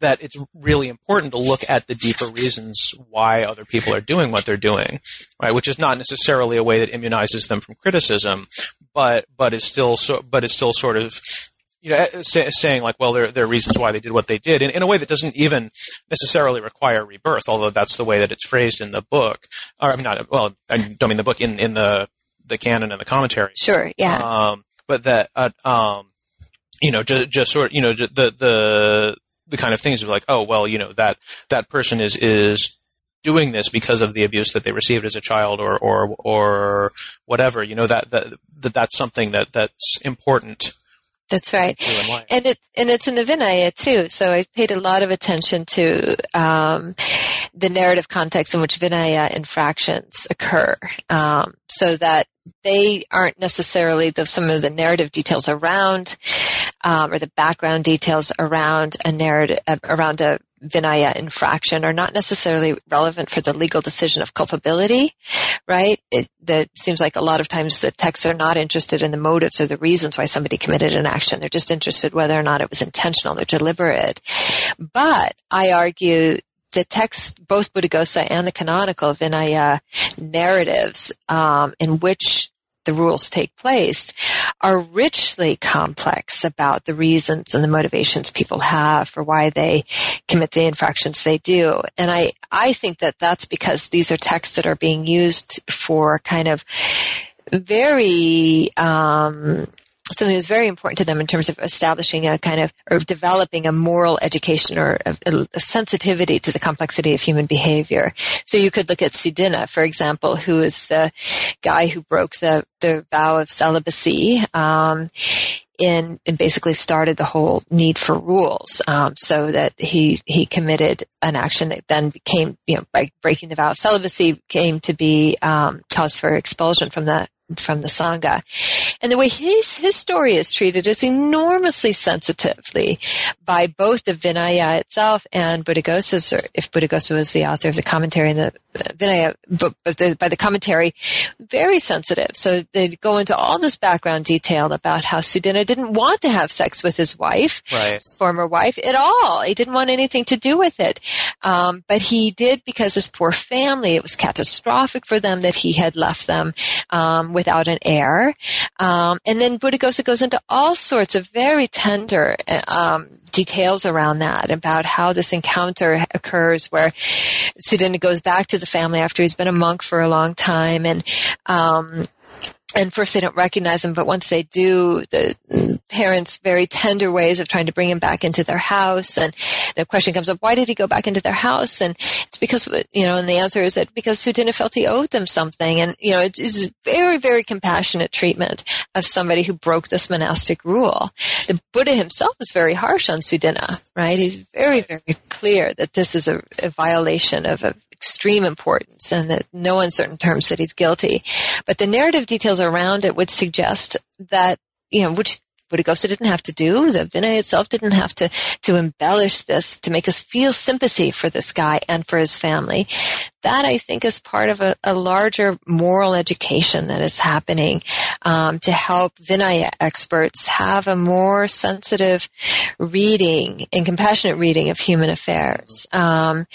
that it's really important to look at the deeper reasons why other people are doing what they're doing, right? Which is not necessarily a way that immunizes them from criticism, but but is still so but is still sort of you know say, saying like, well, there there are reasons why they did what they did in, in a way that doesn't even necessarily require rebirth, although that's the way that it's phrased in the book. Or I'm not well, I don't mean the book in in the the canon and the commentary. Sure, yeah. Um, but that uh, um, you know, just, just sort of, you know, the, the, the kind of things of like, oh, well, you know, that, that person is, is doing this because of the abuse that they received as a child or, or, or whatever, you know, that, that, that that's something that, that's important. That's right. And it, and it's in the Vinaya too. So I paid a lot of attention to, um, the narrative context in which Vinaya infractions occur, um, so that they aren't necessarily the, some of the narrative details around um, or the background details around a narrative around a Vinaya infraction are not necessarily relevant for the legal decision of culpability, right? It that seems like a lot of times the texts are not interested in the motives or the reasons why somebody committed an action. They're just interested whether or not it was intentional or deliberate. But I argue the text, both Buddhaghosa and the canonical Vinaya narratives, um, in which the rules take place are richly complex about the reasons and the motivations people have for why they commit the infractions they do. And I, I think that that's because these are texts that are being used for kind of very, um, something that was very important to them in terms of establishing a kind of or developing a moral education or a, a, sensitivity to the complexity of human behavior. So you could look at Sudinna, for example, who is the guy who broke the the vow of celibacy. Um, in and basically started the whole need for rules, um, so that he he committed an action that then became you know by breaking the vow of celibacy came to be um, cause for expulsion from the from the sangha, And the way his, his story is treated is enormously sensitively by both the Vinaya itself and Buddhaghosa's, or if Buddhaghosa was the author of the commentary and the Vinaya, but, but the, by the commentary, very sensitive. So they go into all this background detail about how Sudinna didn't want to have sex with his wife, right. his former wife, at all. He didn't want anything to do with it. Um, but he did because his poor family, it was catastrophic for them that he had left them um, without an heir. Um, and then Buddhaghosa goes into all sorts of very tender um, details around that about how this encounter occurs where Sudinna goes back to the family after he's been a monk for a long time. And um, and first they don't recognize him, but once they do, the parents' very tender ways of trying to bring him back into their house. And the question comes up, why did he go back into their house? And it's because, you know, and the answer is that because Sudinna felt he owed them something. And, you know, it is very, very compassionate treatment of somebody who broke this monastic rule. The Buddha himself was very harsh on Sudinna, right? He's very, very clear that this is a, a violation of a extreme importance and that no uncertain terms that he's guilty. But the narrative details around it would suggest that, you know, which Buddhaghosa didn't have to do. The Vinaya itself didn't have to, to embellish this to make us feel sympathy for this guy and for his family. That I think is part of a, a larger moral education that is happening um, to help Vinaya experts have a more sensitive reading and compassionate reading of human affairs. Um,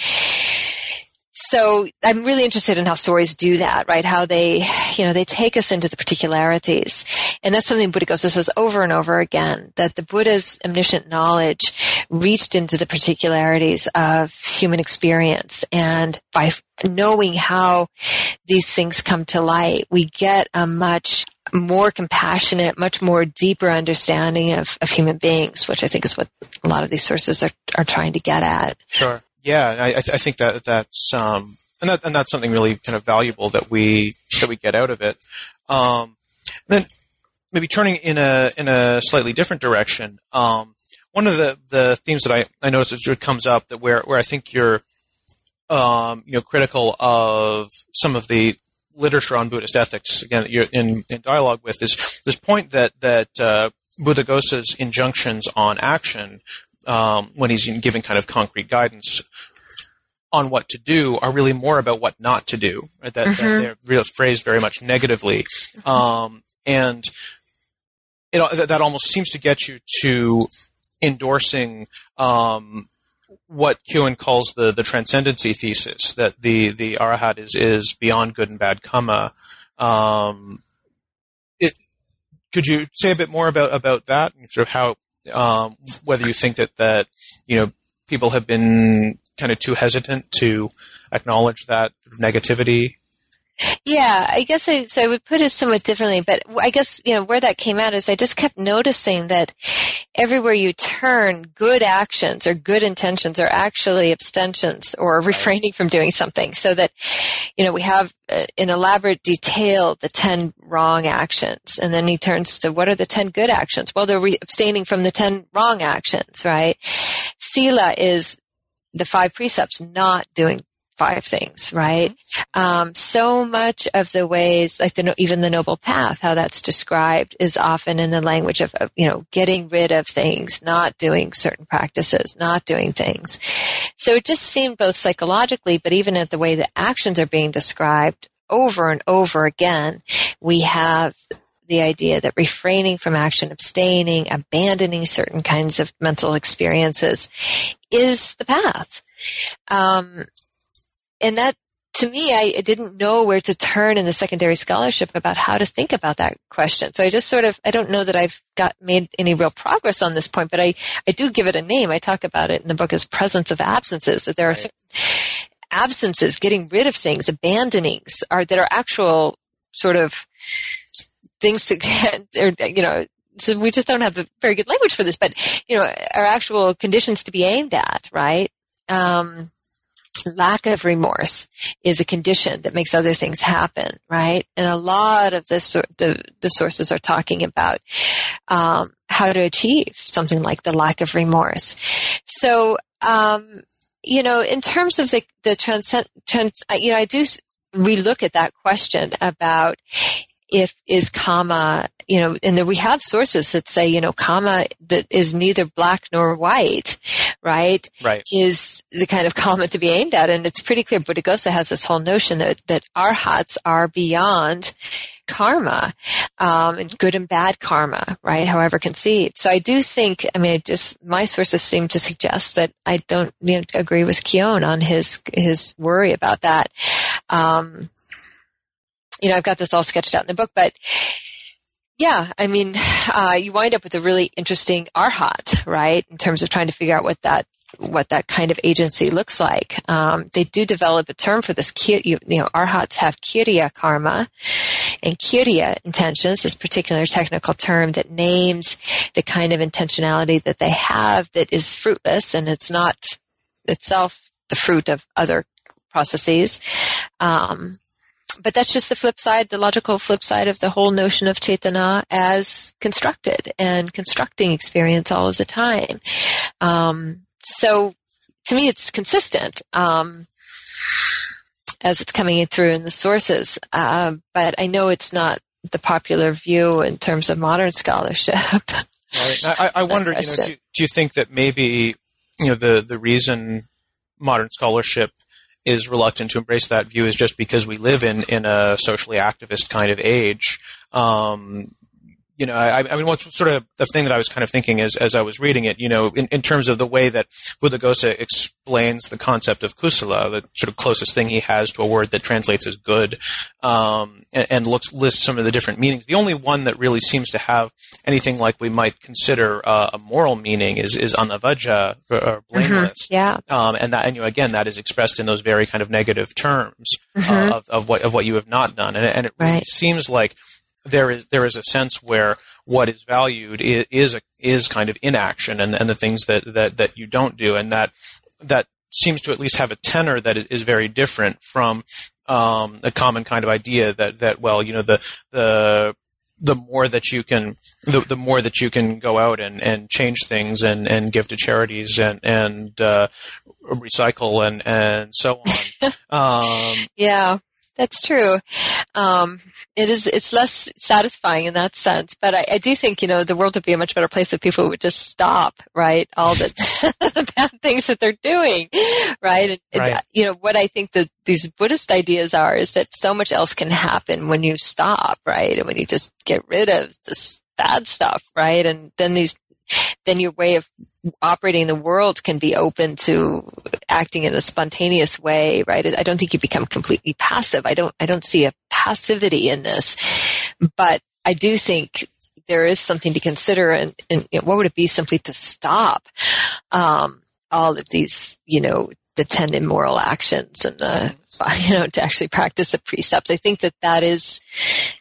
so I'm really interested in how stories do that, right? How they, you know, they take us into the particularities. And that's something Buddhaghosa says over and over again, that the Buddha's omniscient knowledge reached into the particularities of human experience. And by knowing how these things come to light, we get a much more compassionate, much more deeper understanding of, of human beings, which I think is what a lot of these sources are, are trying to get at. Sure. Yeah, I, I think that that's um, and that and that's something really kind of valuable that we that we get out of it. Um, then maybe turning in a in a slightly different direction. Um, one of the, the themes that I, I noticed that comes up that where where I think you're um, you know critical of some of the literature on Buddhist ethics again that you're in, in dialogue with is this point that that uh, Buddhaghosa's injunctions on action um, when he's giving kind of concrete guidance on what to do are really more about what not to do. Right? That, mm-hmm. that they're phrased very much negatively, um, and it, that, that almost seems to get you to endorsing um, what Keown calls the the transcendency thesis that the the arahat is is beyond good and bad karma. Um, it could you say a bit more about about that and sort of how um, whether you think that that you know people have been kind of too hesitant to acknowledge that negativity? Yeah, I guess I so I would put it somewhat differently, but I guess you know where that came out is I just kept noticing that everywhere you turn, good actions or good intentions are actually abstentions or refraining from doing something. So that you know we have uh, in elaborate detail the ten wrong actions, and then he turns to what are the ten good actions? Well, they're re- abstaining from the ten wrong actions, right? Sila is the five precepts, not doing five things, right? Um, so much of the ways, like the, even the noble path, how that's described is often in the language of, of, you know, getting rid of things, not doing certain practices, not doing things. So it just seemed both psychologically, but even at the way the actions are being described over and over again, we have the idea that refraining from action, abstaining, abandoning certain kinds of mental experiences is the path. Um, and that to me, I didn't know where to turn in the secondary scholarship about how to think about that question. So I just sort of, I don't know that I've got made any real progress on this point, but I, I do give it a name. I talk about it in the book as presence of absences, that there are certain absences, getting rid of things, abandonings are that are actual sort of things to get, or, you know, so we just don't have a very good language for this, but, you know, are actual conditions to be aimed at, right? Um, lack of remorse is a condition that makes other things happen, right? And a lot of the, the sources are talking about um, how to achieve something like the lack of remorse. So, um, you know, in terms of the the transcend, trans, you know, I do relook at that question about if is karma you know, and there we have sources that say, you know, kamma that is neither black nor white, right? Right. Is the kind of kamma to be aimed at. And it's pretty clear Buddhaghosa has this whole notion that, that arhats are beyond karma, um, and good and bad karma, right? However conceived. So I do think, I mean, just my sources seem to suggest that I don't you know, agree with Keown on his his worry about that. Um, you know, I've got this all sketched out in the book, but yeah, I mean, uh, you wind up with a really interesting arhat, right? In terms of trying to figure out what that what that kind of agency looks like. Um, they do develop a term for this. You, you know, arhats have kiriya karma, and kiriya intentions, this particular technical term that names the kind of intentionality that they have that is fruitless and it's not itself the fruit of other processes. Um, but that's just the flip side, the logical flip side of the whole notion of cetana as constructed and constructing experience all of the time. Um, so to me, it's consistent. Um, as it's coming in through in the sources. Uh, but I know it's not the popular view in terms of modern scholarship. right. I, I wonder, you know, do, do, you think that maybe you know the the reason modern scholarship is reluctant to embrace that view is just because we live in in a socially activist kind of age. Um, you know, I, I, mean, what's sort of the thing that I was kind of thinking as, as I was reading it, you know, in, in terms of the way that Buddhaghosa explains the concept of kusala, the sort of closest thing he has to a word that translates as good, um, and, and, looks lists some of the different meanings. The only one that really seems to have anything like we might consider uh, a moral meaning is is anavajja, or mm-hmm. blameless. Mm-hmm. Yeah. Um, and that, and you know, again, that is expressed in those very kind of negative terms mm-hmm. uh, of, of what of what you have not done, and, and it right. really seems like there is there is a sense where what is valued is is, a, is kind of inaction and and the things that, that that you don't do. And that that seems to at least have a tenor that is very different from um, a common kind of idea that that well you know the the the more that you can the, the more that you can go out and, and change things and, and give to charities and and uh, recycle and and so on. Um, yeah that's true. Um, it is. It's less satisfying in that sense, but I, I, do think you know the world would be a much better place if people would just stop, right? All the the bad things that they're doing, right? And, right. you know what I think that these Buddhist ideas are is that so much else can happen when you stop, right? And when you just get rid of this bad stuff, right? And then these, then your way of operating the world can be open to acting in a spontaneous way, right? I don't think you become completely passive. I don't, I don't see a passivity in this, but I do think there is something to consider and, and you know, what would it be simply to stop, um, all of these, you know, the 10 immoral actions and the, you know, to actually practice the precepts. I think that that is,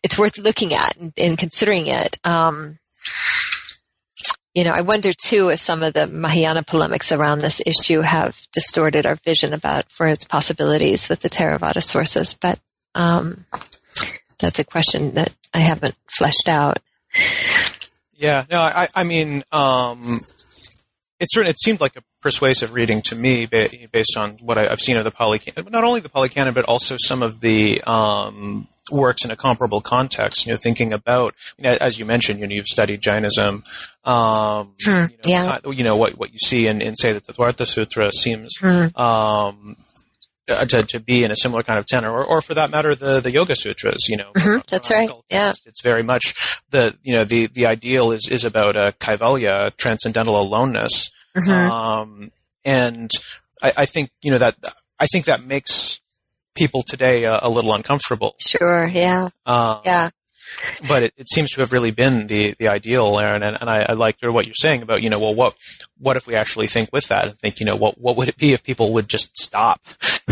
it's worth looking at and, and considering it. Um, you know, I wonder too if some of the Mahayana polemics around this issue have distorted our vision about for its possibilities with the Theravada sources. But um, that's a question that I haven't fleshed out. Yeah, no, I, I mean, um, it certainly it seemed like a persuasive reading to me based on what I, have seen of the Pali, not only the Pali Canon, but also some of the um, works in a comparable context. You know, thinking about, you know, as you mentioned, you know, you've studied Jainism. Um, hmm, you know, yeah. you know what what you see in, in say the Tattvartha Sutra seems hmm. um, uh, to, to be in a similar kind of tenor, or, or for that matter, the, the Yoga Sutras. You know, mm-hmm, that's right. Yeah, it's very much the you know the the ideal is is about a kaivalya, transcendental aloneness, mm-hmm. um, and I, I think you know that I think that makes people today uh, a little uncomfortable. Sure. Yeah. Uh, yeah. But it, it, seems to have really been the, the ideal, Aaron, and, and I, I like what you're saying about, you know, well, what what if we actually think with that and think, you know, what what would it be if people would just stop,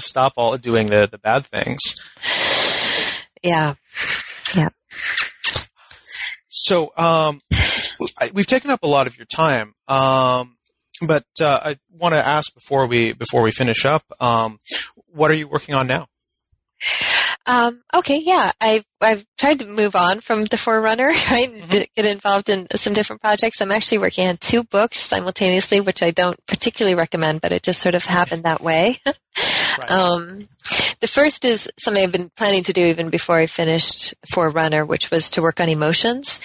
stop all doing the, the bad things? Yeah, yeah. So um, we've taken up a lot of your time, um, but uh, I want to ask before we before we finish up, um, what are you working on now? Um, okay, yeah, I've I've tried to move on from the Forerunner, right? Mm-hmm. Get involved in some different projects. I'm actually working on two books simultaneously, which I don't particularly recommend, but it just sort of happened that way. right. um, The first is something I've been planning to do even before I finished Forerunner, which was to work on emotions.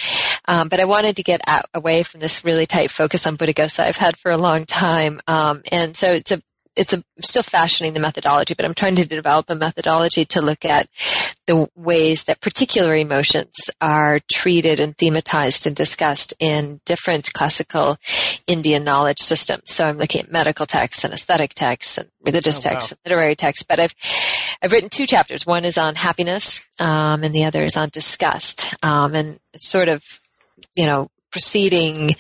Um, but I wanted to get out, away from this really tight focus on Buddhaghosa I've had for a long time. Um, and so it's a it's a, still fashioning the methodology, but I'm trying to develop a methodology to look at the ways that particular emotions are treated and thematized and discussed in different classical Indian knowledge systems. So I'm looking at medical texts and aesthetic texts and religious oh, texts wow. and literary texts. But I've I've written two chapters. One is on happiness, um, and the other is on disgust, um, and sort of you know proceeding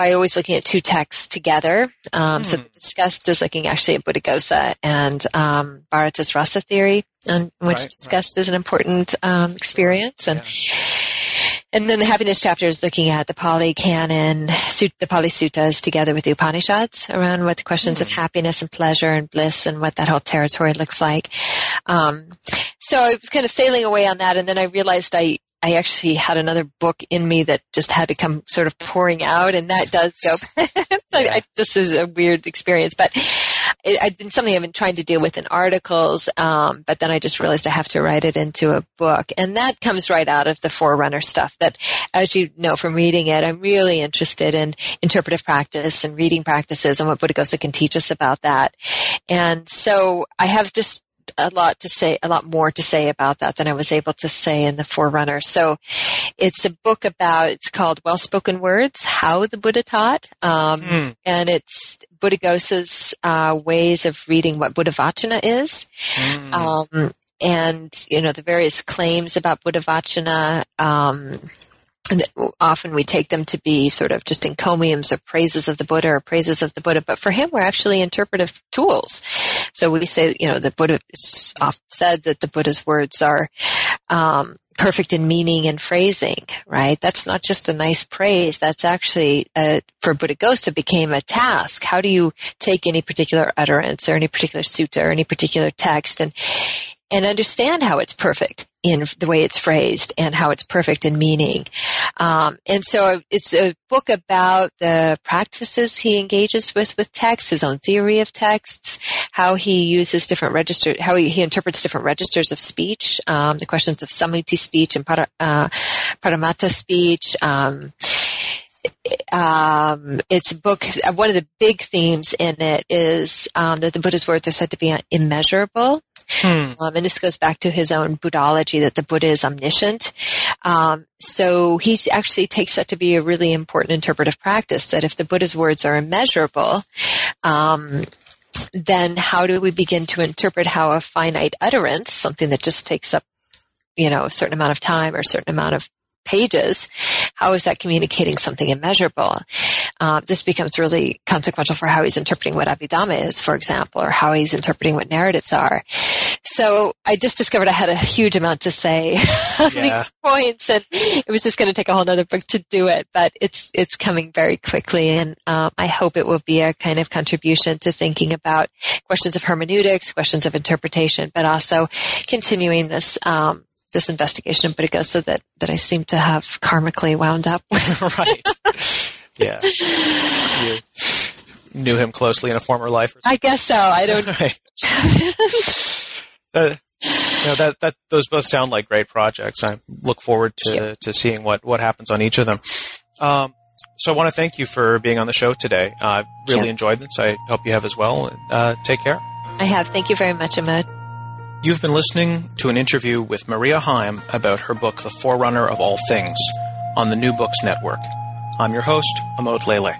by always looking at two texts together. Um, mm. So hmm. the disgust is looking actually at Buddhaghosa and um, Bharata's rasa theory, on which right, disgust right. is an important um, experience. And yeah. and then the happiness chapter is looking at the Pali Canon, the Pali Suttas together with the Upanishads around what the questions mm. of hmm. happiness and pleasure and bliss and what that whole territory looks like. Um, so I was kind of sailing away on that, and then I realized I I actually had another book in me that just had to come sort of pouring out, and that does go. so yeah. I, just is a weird experience, but it had been something I've been trying to deal with in articles. Um, but then I just realized I have to write it into a book, and that comes right out of the Forerunner stuff. That, as you know from reading it, I'm really interested in interpretive practice and reading practices and what Buddhaghosa can teach us about that. And so I have just a lot to say, a lot more to say about that than I was able to say in the Forerunner. So it's a book about, it's called Well Spoken Words, How the Buddha Taught. Um, mm. And it's Buddhaghosa's uh, ways of reading what Buddha Vachana is. Mm. Um, and, you know, the various claims about Buddha Vachana. Um, often we take them to be sort of just encomiums or praises of the Buddha or praises of the Buddha, but for him, we're actually interpretive tools. So we say, you know, the Buddha is often said that the Buddha's words are um, perfect in meaning and phrasing, right? That's not just a nice praise. That's actually, uh, for Buddhaghosa became a task. How do you take any particular utterance or any particular sutta or any particular text and, and understand how it's perfect in the way it's phrased and how it's perfect in meaning. Um, and so it's a book about the practices he engages with with text, his own theory of texts, how he uses different registers, how he, he, interprets different registers of speech, um, the questions of sammuti speech and para, uh, paramattha speech. Um, um, it's a book. One of the big themes in it is um, that the Buddha's words are said to be immeasurable, Hmm. Um, and this goes back to his own Buddhology that the Buddha is omniscient. Um, so he actually takes that to be a really important interpretive practice that if the Buddha's words are immeasurable, um, then how do we begin to interpret how a finite utterance, something that just takes up, you know, a certain amount of time or a certain amount of pages, how is that communicating something immeasurable? Uh, this becomes really consequential for how he's interpreting what Abhidhamma is, for example, or how he's interpreting what narratives are. So I just discovered I had a huge amount to say on yeah. these points, and it was just going to take a whole other book to do it. But it's it's coming very quickly, and um, I hope it will be a kind of contribution to thinking about questions of hermeneutics, questions of interpretation, but also continuing this um, this investigation of Buddhaghosa that, that I seem to have karmically wound up with. right. Yeah. You knew him closely in a former life. I guess so. I don't. right. uh, know, that, that, those both sound like great projects. I look forward to, to seeing what, what happens on each of them. Um, so I want to thank you for being on the show today. I uh, really yeah. enjoyed this. I hope you have as well. Uh, take care. I have. Thank you very much, Amod. You've been listening to an interview with Maria Heim about her book, The Forerunner of All Things, on the New Books Network. I'm your host, Amod Lele.